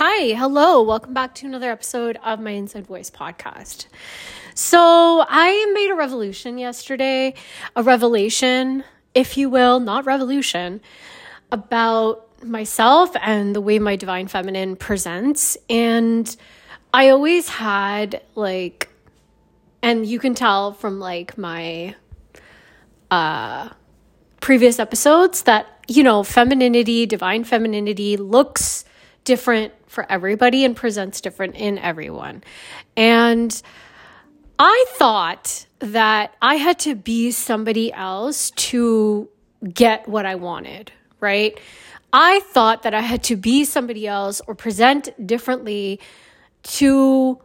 Hi, hello, welcome back to another episode of my Inside Voice podcast. So, I made a revolution yesterday, a revelation, if you will, not revolution, about myself and the way my divine feminine presents. And I always had like, and you can tell from like my uh, previous episodes that, you know, femininity, divine femininity looks different for everybody and presents different in everyone. And I thought that I had to be somebody else to get what I wanted, right? I thought that I had to be somebody else or present differently to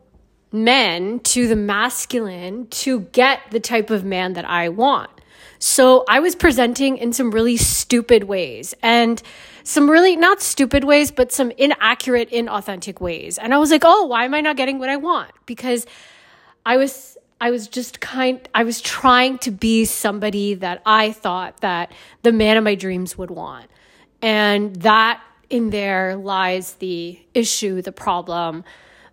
men, to the masculine, to get the type of man that I want. So I was presenting in some really stupid ways and some really not stupid ways, but some inaccurate, inauthentic ways. And I was like, oh, why am I not getting what I want? Because I was I was just kind I was trying to be somebody that I thought that the man of my dreams would want. And that in there lies the issue, the problem,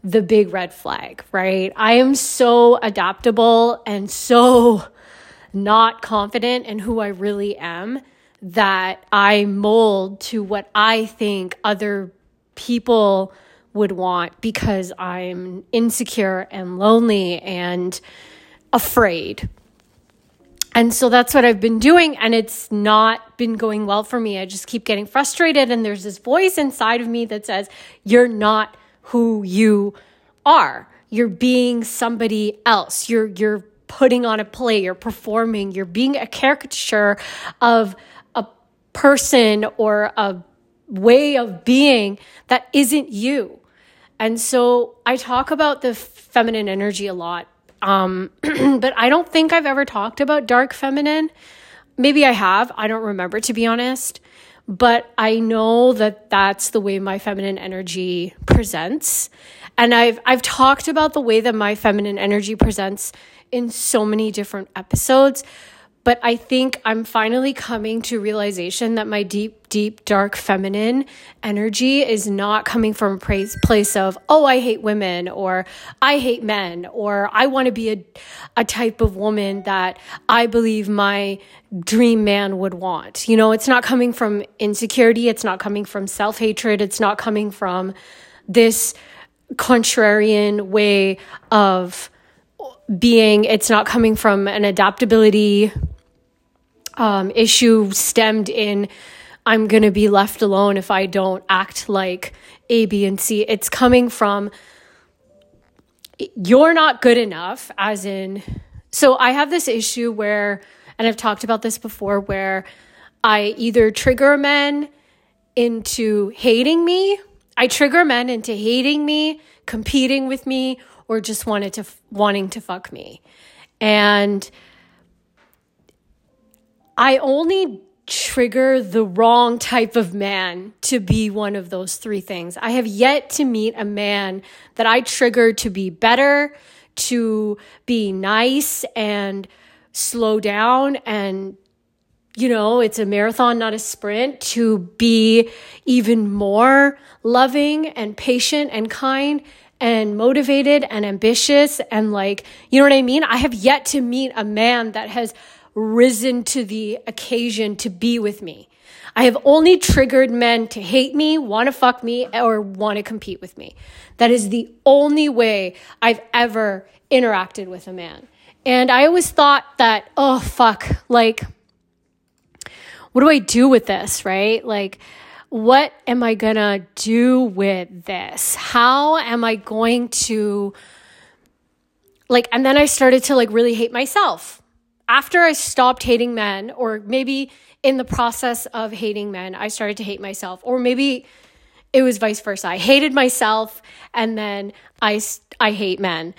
the big red flag, right? I am so adaptable and so not confident in who I really am that I mold to what I think other people would want because I'm insecure and lonely and afraid. And so that's what I've been doing, and it's not been going well for me. I just keep getting frustrated, and there's this voice inside of me that says, You're not who you are. You're being somebody else. You're, you're putting on a play, you're performing, you're being a caricature of person or a way of being that isn't you. And so I talk about the feminine energy a lot, um, but I don't think I've ever talked about dark feminine. Maybe I have. I don't remember, to be honest. But I know that that's the way my feminine energy presents. And I've, I've talked about the way that my feminine energy presents in so many different episodes but I think I'm finally coming to realization that my deep, deep, dark feminine energy is not coming from a place of, oh, I hate women or I hate men or I want to be a, a type of woman that I believe my dream man would want. You know, it's not coming from insecurity. It's not coming from self hatred. It's not coming from this contrarian way of being. It's not coming from an adaptability um, issue stemmed in I'm going to be left alone if I don't act like A, B, and C. It's coming from you're not good enough, as in, so I have this issue where, and I've talked about this before, where I either trigger men into hating me, I trigger men into hating me, competing with me, or just wanted to wanting to fuck me. And I only trigger the wrong type of man to be one of those three things. I have yet to meet a man that I trigger to be better, to be nice and slow down and you know, it's a marathon, not a sprint, to be even more loving and patient and kind and motivated and ambitious and like, you know what I mean? I have yet to meet a man that has risen to the occasion to be with me. I have only triggered men to hate me, want to fuck me, or want to compete with me. That is the only way I've ever interacted with a man. And I always thought that, oh, fuck, like, what do I do with this, right? Like, what am I gonna do with this? How am I going to, like, and then I started to, like, really hate myself after I stopped hating men, or maybe in the process of hating men, I started to hate myself, or maybe it was vice versa. I hated myself, and then I I hate men,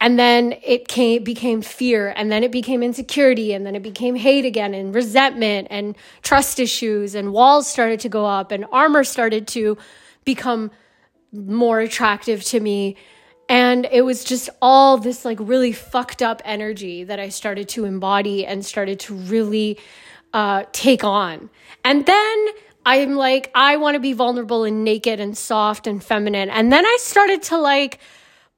and then it came became fear, and then it became insecurity, and then it became hate again, and resentment, and trust issues, and walls started to go up, and armor started to become more attractive to me and it was just all this like really fucked up energy that I started to embody and started to really uh, take on. And then I'm like, I want to be vulnerable and naked and soft and feminine. And then I started to like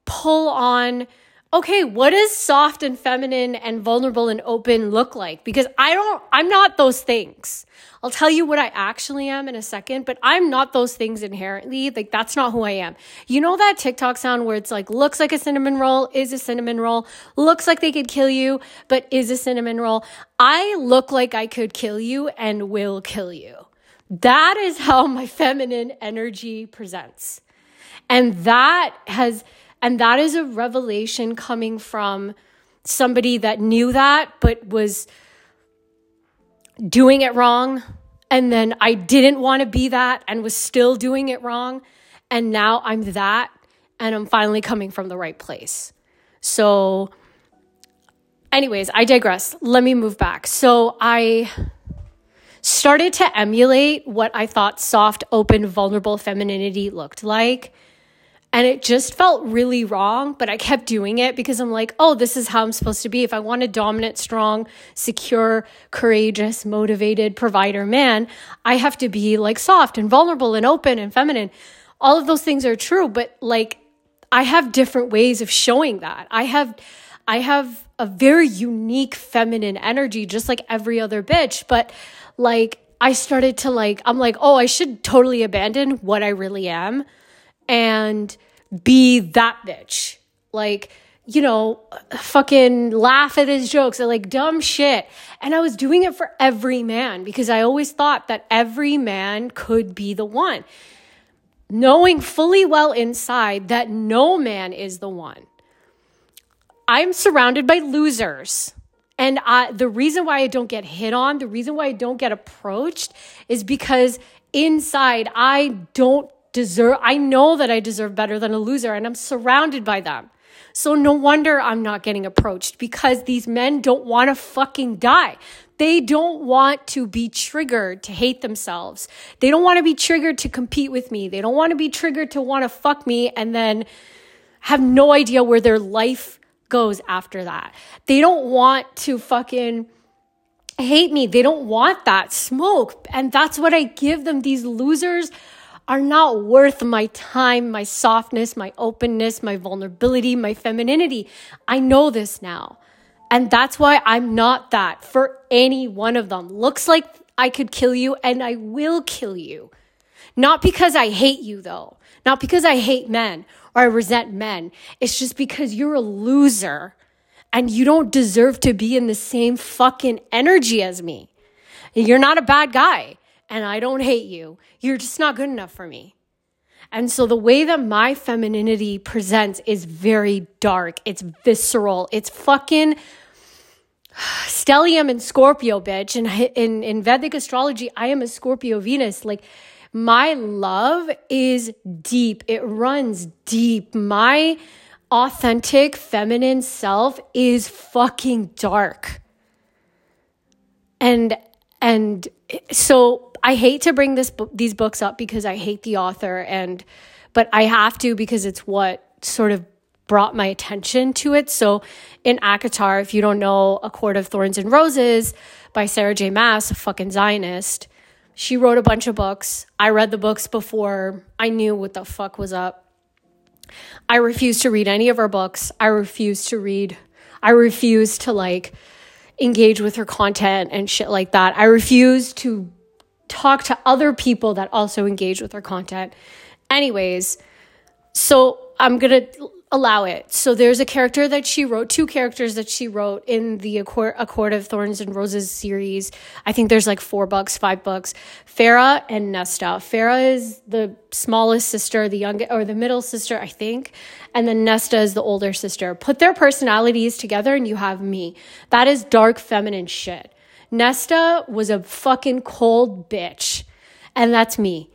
pull on, okay, what does soft and feminine and vulnerable and open look like? Because I don't, I'm not those things. I'll tell you what I actually am in a second, but I'm not those things inherently. Like, that's not who I am. You know that TikTok sound where it's like, looks like a cinnamon roll, is a cinnamon roll, looks like they could kill you, but is a cinnamon roll. I look like I could kill you and will kill you. That is how my feminine energy presents. And that has, and that is a revelation coming from somebody that knew that, but was doing it wrong. And then I didn't want to be that and was still doing it wrong. And now I'm that. And I'm finally coming from the right place. So, anyways, I digress. Let me move back. So, I started to emulate what I thought soft, open, vulnerable femininity looked like. And it just felt really wrong, but I kept doing it because I'm like, oh, this is how I'm supposed to be. If I want a dominant, strong, secure, courageous, motivated provider man, I have to be like soft and vulnerable and open and feminine. All of those things are true, but like I have different ways of showing that. I have I have a very unique feminine energy just like every other bitch, but like I started to like I'm like, "Oh, I should totally abandon what I really am." And be that bitch. Like, you know, fucking laugh at his jokes like dumb shit. And I was doing it for every man because I always thought that every man could be the one, knowing fully well inside that no man is the one. I'm surrounded by losers. And I, the reason why I don't get hit on, the reason why I don't get approached is because inside I don't deserve, I know that I deserve better than a loser and I'm surrounded by them. So no wonder I'm not getting approached because these men don't want to fucking die. They don't want to be triggered to hate themselves. They don't want to be triggered to compete with me. They don't want to be triggered to want to fuck me and then have no idea where their life goes after that. They don't want to fucking hate me. They don't want that smoke. And that's what I give them. These losers are not worth my time, my softness, my openness, my vulnerability, my femininity. I know this now. And that's why I'm not that for any one of them. Looks like I could kill you and I will kill you. Not because I hate you though. Not because I hate men or I resent men. It's just because you're a loser and you don't deserve to be in the same fucking energy as me. You're not a bad guy and I don't hate you. You're just not good enough for me. And so the way that my femininity presents is very dark. It's visceral. It's fucking stellium and Scorpio, bitch. And in, in Vedic astrology, I am a Scorpio Venus. Like my love is deep. It runs deep. My authentic feminine self is fucking dark. And and so I hate to bring this these books up because I hate the author and but I have to because it's what sort of brought my attention to it. So in ACOTAR, if you don't know A Court of Thorns and Roses by Sarah J. Maas, a fucking Zionist, she wrote a bunch of books. I read the books before I knew what the fuck was up. I refused to read any of her books. I refused to read. I refused to like engage with her content and shit like that. I refused to talk to other people that also engage with our content. Anyways, so I'm going to allow it. So there's a character that she wrote, two characters that she wrote in the A Court, a Court of Thorns and Roses series. I think there's like four books, five books. Feyre and Nesta. Feyre is the smallest sister, the youngest or the middle sister, I think. And then Nesta is the older sister. Put their personalities together and you have me. That is dark feminine shit. Nesta was a fucking cold bitch. And that's me.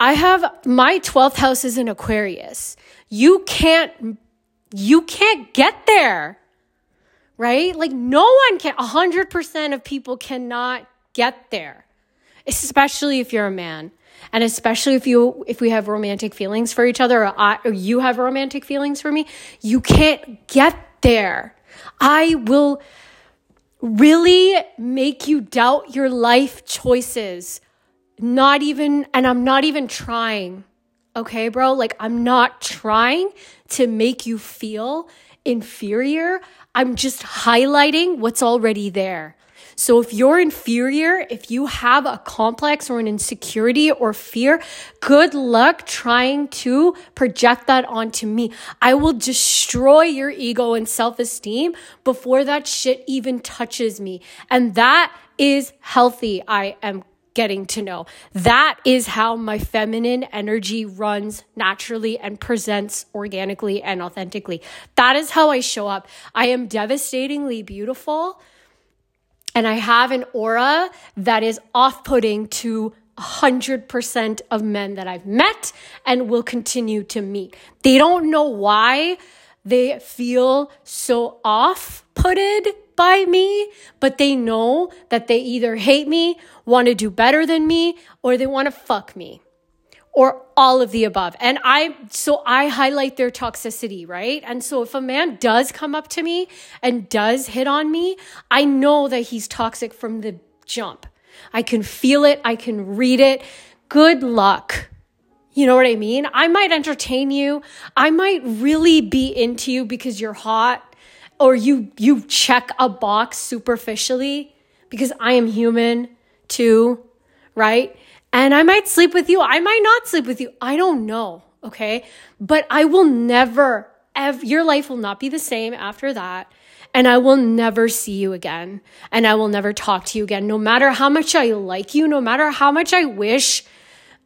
I have my 12th house is in Aquarius. You can't, you can't get there. Right? Like no one can, 100% of people cannot get there. Especially if you're a man. And especially if you, if we have romantic feelings for each other or, I, or you have romantic feelings for me, you can't get there. I will, really make you doubt your life choices not even, and I'm not even trying. Okay, bro? Like, I'm not trying to make you feel inferior. I'm just highlighting what's already there. So if you're inferior, if you have a complex or an insecurity or fear, good luck trying to project that onto me. I will destroy your ego and self esteem before that shit even touches me. And that is healthy. I am getting to know. That is how my feminine energy runs naturally and presents organically and authentically. That is how I show up. I am devastatingly beautiful and I have an aura that is off putting to 100% of men that I've met and will continue to meet. They don't know why they feel so off putted by me, but they know that they either hate me, want to do better than me, or they want to fuck me or all of the above. And I, so I highlight their toxicity, right? And so if a man does come up to me and does hit on me, I know that he's toxic from the jump. I can feel it. I can read it. Good luck. You know what I mean? I might entertain you. I might really be into you because you're hot or you, you check a box superficially because I am human too, right? And I might sleep with you. I might not sleep with you. I don't know. Okay. But I will never, ever, your life will not be the same after that. And I will never see you again. And I will never talk to you again. No matter how much I like you, no matter how much I wish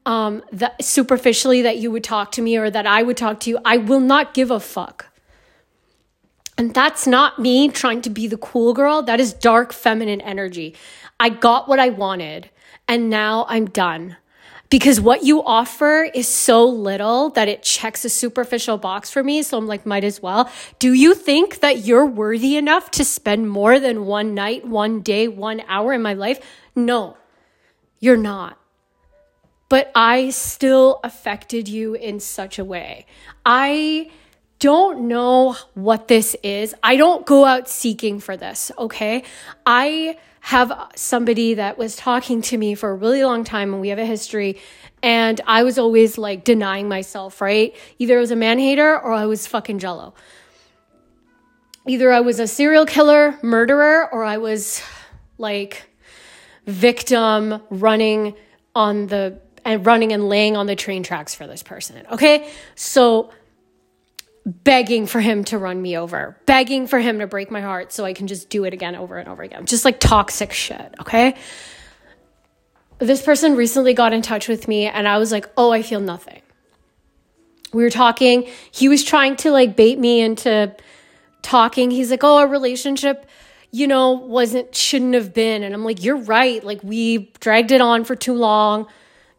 um, that superficially that you would talk to me or that I would talk to you, I will not give a fuck. And that's not me trying to be the cool girl. That is dark feminine energy. I got what I wanted and now I'm done. Because what you offer is so little that it checks a superficial box for me. So I'm like, might as well. Do you think that you're worthy enough to spend more than one night, one day, one hour in my life? No, you're not. But I still affected you in such a way. I don't know what this is. I don't go out seeking for this, okay? I have somebody that was talking to me for a really long time and we have a history and I was always like denying myself, right? Either I was a man hater or I was fucking jello. Either I was a serial killer, murderer, or I was like victim running on the and running and laying on the train tracks for this person. Okay? So begging for him to run me over, begging for him to break my heart so I can just do it again over and over again. Just like toxic shit, okay? This person recently got in touch with me and I was like, oh, I feel nothing. We were talking. He was trying to like bait me into talking. He's like, oh, our relationship, you know, wasn't, shouldn't have been. And I'm like, you're right. Like, we dragged it on for too long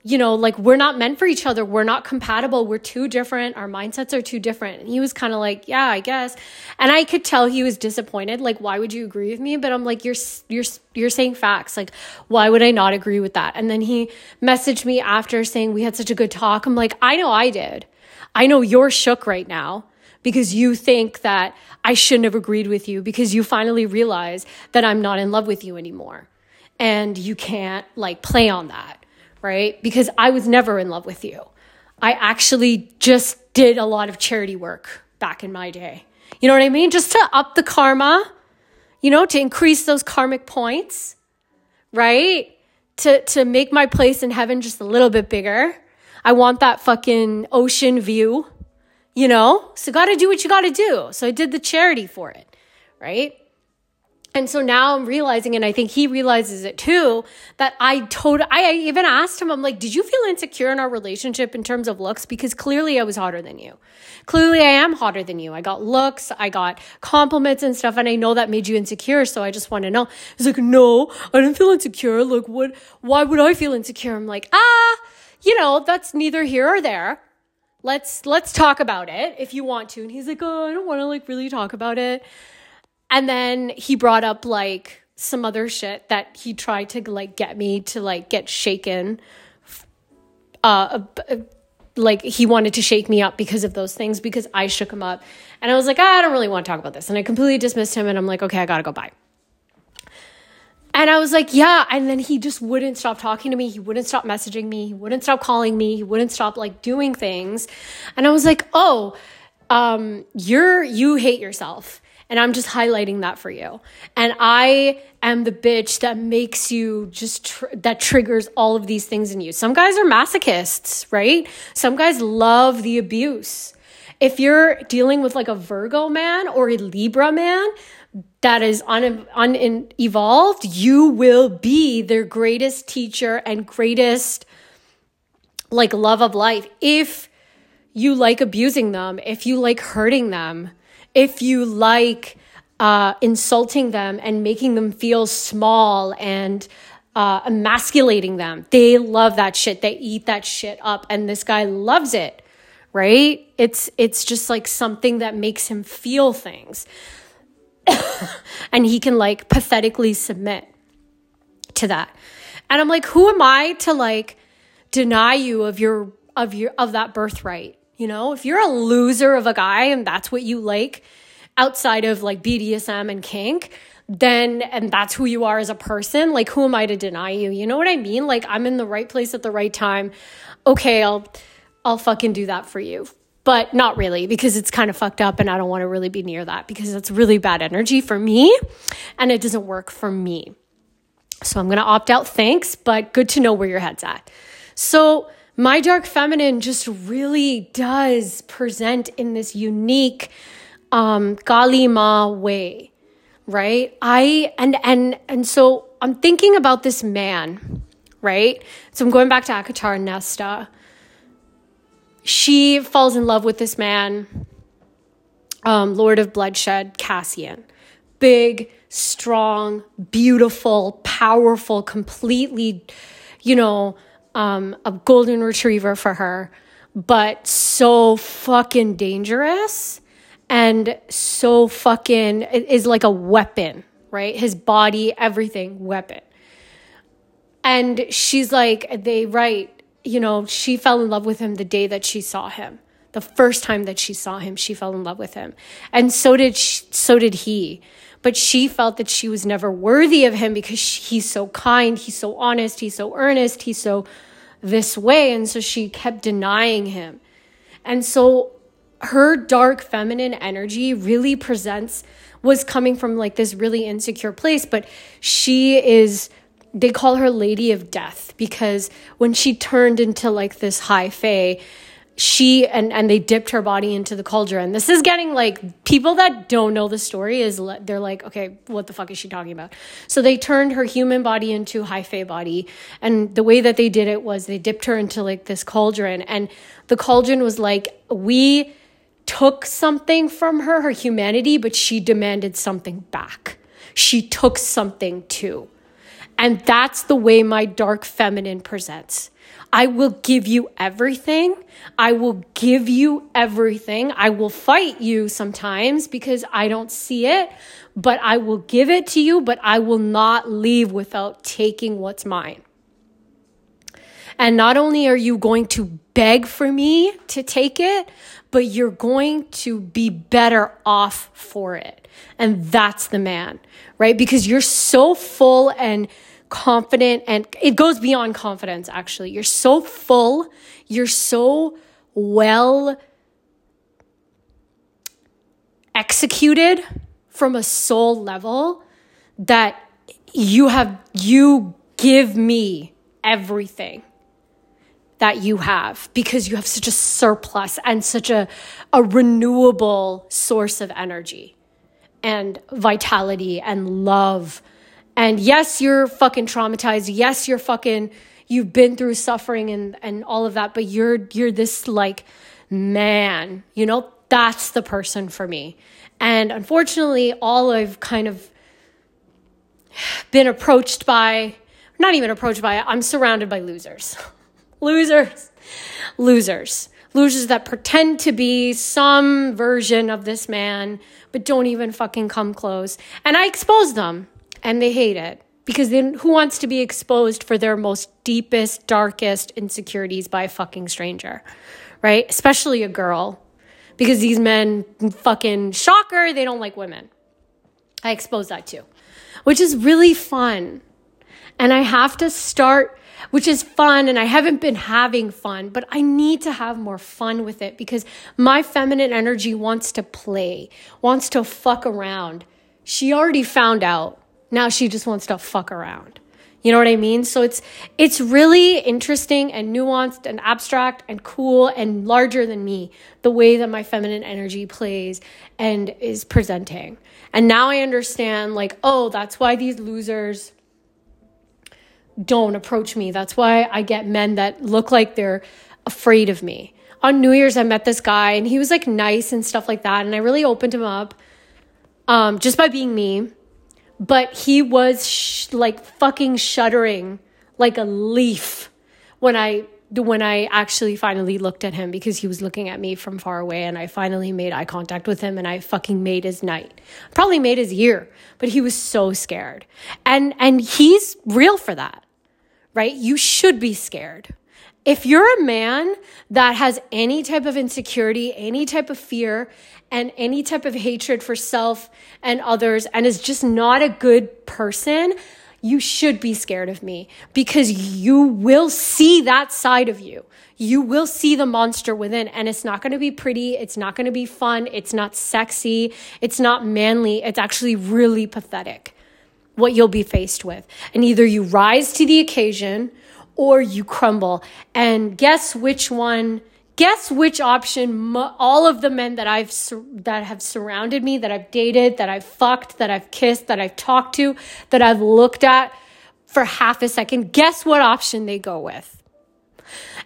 you know, like we're not meant for each other. We're not compatible. We're too different. Our mindsets are too different. And he was kind of like, yeah, I guess. And I could tell he was disappointed. Like, why would you agree with me? But I'm like, you're, you're, you're saying facts. Like, why would I not agree with that? And then he messaged me after saying we had such a good talk. I'm like, I know I did. I know you're shook right now because you think that I shouldn't have agreed with you because you finally realize that I'm not in love with you anymore. And you can't like play on that right? Because I was never in love with you. I actually just did a lot of charity work back in my day. You know what I mean? Just to up the karma, you know, to increase those karmic points, right? To to make my place in heaven just a little bit bigger. I want that fucking ocean view, you know? So got to do what you got to do. So I did the charity for it, right? And so now I'm realizing, and I think he realizes it too, that I told, I even asked him, I'm like, did you feel insecure in our relationship in terms of looks? Because clearly I was hotter than you. Clearly I am hotter than you. I got looks, I got compliments and stuff, and I know that made you insecure. So I just want to know. He's like, no, I didn't feel insecure. Like, what, why would I feel insecure? I'm like, ah, you know, that's neither here or there. Let's, let's talk about it if you want to. And he's like, oh, I don't want to like really talk about it. And then he brought up like some other shit that he tried to like get me to like get shaken. Uh, uh, like he wanted to shake me up because of those things because I shook him up. And I was like, ah, I don't really want to talk about this. And I completely dismissed him and I'm like, okay, I gotta go bye. And I was like, yeah. And then he just wouldn't stop talking to me. He wouldn't stop messaging me. He wouldn't stop calling me. He wouldn't stop like doing things. And I was like, oh, um, you're, you hate yourself. And I'm just highlighting that for you. And I am the bitch that makes you just, tr- that triggers all of these things in you. Some guys are masochists, right? Some guys love the abuse. If you're dealing with like a Virgo man or a Libra man, that is un, unevolved, you will be their greatest teacher and greatest like love of life if you like abusing them, if you like hurting them, if you like uh, insulting them and making them feel small and uh, emasculating them. They love that shit. They eat that shit up, and this guy loves it. Right? It's it's just like something that makes him feel things. and he can like pathetically submit to that. And I'm like, who am I to like deny you of your of your of that birthright? You know, if you're a loser of a guy and that's what you like outside of like BDSM and kink, then and that's who you are as a person, like who am I to deny you? You know what I mean? Like I'm in the right place at the right time. Okay, I'll I'll fucking do that for you but not really because it's kind of fucked up and I don't want to really be near that because it's really bad energy for me and it doesn't work for me. So I'm going to opt out. Thanks, but good to know where your head's at. So my dark feminine just really does present in this unique um Kali Ma way, right? I and and and so I'm thinking about this man, right? So I'm going back to ACOTAR Nesta she falls in love with this man, um, Lord of Bloodshed, Cassian. Big, strong, beautiful, powerful, completely, you know, um, a golden retriever for her, but so fucking dangerous and so fucking is like a weapon, right? His body, everything, weapon. And she's like, they write, you know, she fell in love with him the day that she saw him. The first time that she saw him, she fell in love with him. And so did she, so did he. But she felt that she was never worthy of him because he's so kind, he's so honest, he's so earnest, he's so this way and so she kept denying him. And so her dark feminine energy really presents was coming from like this really insecure place, but she is they call her Lady of Death because when she turned into like this high fae, she and and they dipped her body into the cauldron. This is getting like people that don't know the story is they're like, okay, what the fuck is she talking about? So they turned her human body into high fae body, and the way that they did it was they dipped her into like this cauldron, and the cauldron was like we took something from her, her humanity, but she demanded something back. She took something too. And that's the way my dark feminine presents. I will give you everything. I will give you everything. I will fight you sometimes because I don't see it, but I will give it to you, but I will not leave without taking what's mine. And not only are you going to beg for me to take it, but you're going to be better off for it. And that's the man, right? Because you're so full and confident and it goes beyond confidence actually. You're so full, you're so well executed from a soul level that you have you give me everything that you have because you have such a surplus and such a, a renewable source of energy and vitality and love and yes, you're fucking traumatized. Yes, you're fucking you've been through suffering and and all of that, but you're you're this like man, you know? That's the person for me. And unfortunately, all I've kind of been approached by not even approached by, I'm surrounded by losers. losers. Losers. Losers that pretend to be some version of this man, but don't even fucking come close. And I expose them and they hate it because then who wants to be exposed for their most deepest, darkest insecurities by a fucking stranger, right? Especially a girl, because these men fucking shocker, they don't like women. I expose that too. which is really fun. And I have to start, which is fun, and I haven't been having fun, but I need to have more fun with it because my feminine energy wants to play, wants to fuck around. She already found out. Now she just wants to fuck around. You know what I mean? So it's it's really interesting and nuanced and abstract and cool and larger than me the way that my feminine energy plays and is presenting. And now I understand like, oh, that's why these losers don't approach me. That's why I get men that look like they're afraid of me. On New Year's I met this guy and he was like nice and stuff like that and I really opened him up um just by being me but he was sh- like fucking shuddering like a leaf when I when I actually finally looked at him because he was looking at me from far away and I finally made eye contact with him and I fucking made his night. Probably made his year, but he was so scared. And and he's real for that. Right? You should be scared. If you're a man that has any type of insecurity, any type of fear, and any type of hatred for self and others and is just not a good person, you should be scared of me because you will see that side of you. You will see the monster within, and it's not going to be pretty. It's not going to be fun. It's not sexy. It's not manly. It's actually really pathetic what you'll be faced with. And either you rise to the occasion or you crumble. And guess which one guess which option all of the men that I've that have surrounded me, that I've dated, that I've fucked, that I've kissed, that I've talked to, that I've looked at for half a second, guess what option they go with?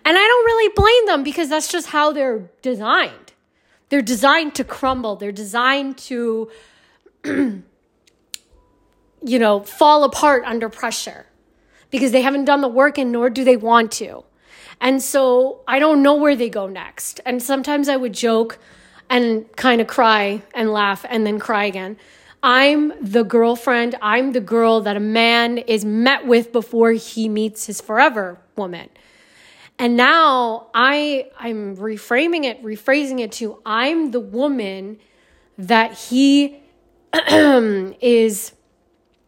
And I don't really blame them because that's just how they're designed. They're designed to crumble. They're designed to you know, fall apart under pressure because they haven't done the work and nor do they want to. And so I don't know where they go next. And sometimes I would joke and kind of cry and laugh and then cry again. I'm the girlfriend, I'm the girl that a man is met with before he meets his forever woman. And now I I'm reframing it, rephrasing it to I'm the woman that he is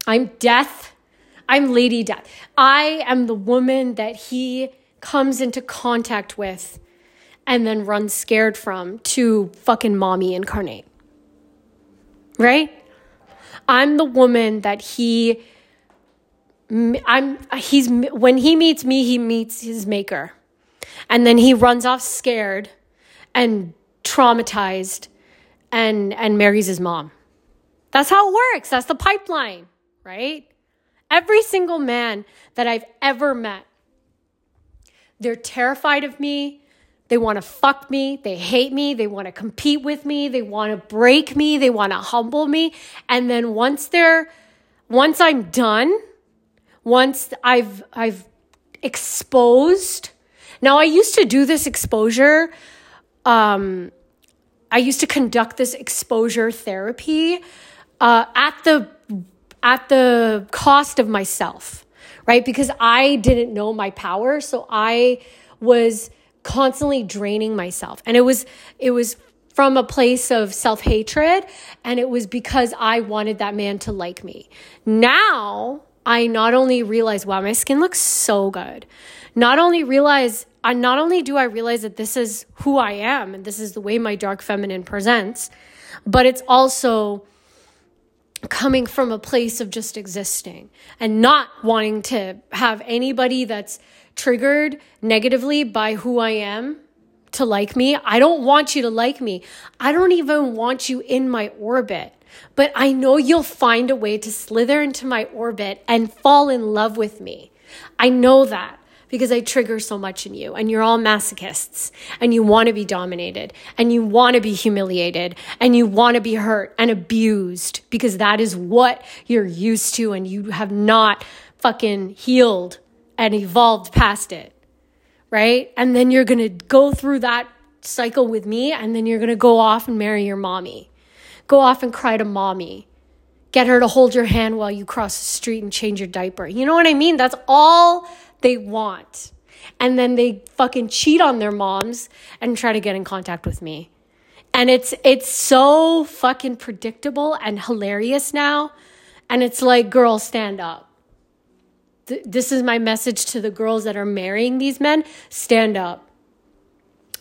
I'm death. I'm Lady Death. I am the woman that he comes into contact with and then runs scared from to fucking mommy incarnate. Right? I'm the woman that he I'm he's when he meets me he meets his maker. And then he runs off scared and traumatized and and marries his mom. That's how it works. That's the pipeline, right? Every single man that I've ever met they're terrified of me. They want to fuck me. They hate me. They want to compete with me. They want to break me. They want to humble me. And then once they're, once I'm done, once I've, I've exposed, now I used to do this exposure. Um, I used to conduct this exposure therapy uh, at the at the cost of myself right? Because I didn't know my power. So I was constantly draining myself. And it was, it was from a place of self hatred. And it was because I wanted that man to like me. Now I not only realize, wow, my skin looks so good. Not only realize, I not only do I realize that this is who I am and this is the way my dark feminine presents, but it's also coming from a place of just existing and not wanting to have anybody that's triggered negatively by who I am to like me. I don't want you to like me. I don't even want you in my orbit. But I know you'll find a way to slither into my orbit and fall in love with me. I know that because I trigger so much in you and you're all masochists and you want to be dominated and you want to be humiliated and you want to be hurt and abused because that is what you're used to and you have not fucking healed and evolved past it. Right? And then you're going to go through that cycle with me and then you're going to go off and marry your mommy. Go off and cry to mommy. Get her to hold your hand while you cross the street and change your diaper. You know what I mean? That's all they want. And then they fucking cheat on their moms and try to get in contact with me. And it's it's so fucking predictable and hilarious now. And it's like, girls, stand up. Th- this is my message to the girls that are marrying these men stand up.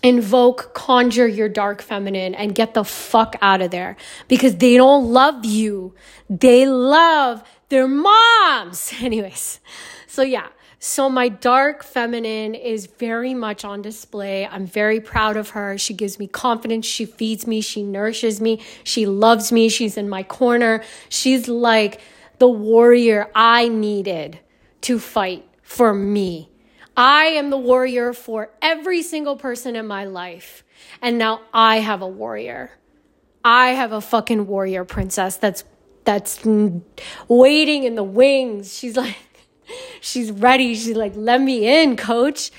Invoke, conjure your dark feminine and get the fuck out of there because they don't love you. They love their moms. Anyways, so yeah. So my dark feminine is very much on display. I'm very proud of her. She gives me confidence. She feeds me. She nourishes me. She loves me. She's in my corner. She's like the warrior I needed to fight for me. I am the warrior for every single person in my life. And now I have a warrior. I have a fucking warrior princess that's that's waiting in the wings. She's like she's ready. She's like, let me in, coach.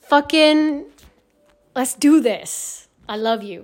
Fucking, let's do this. I love you.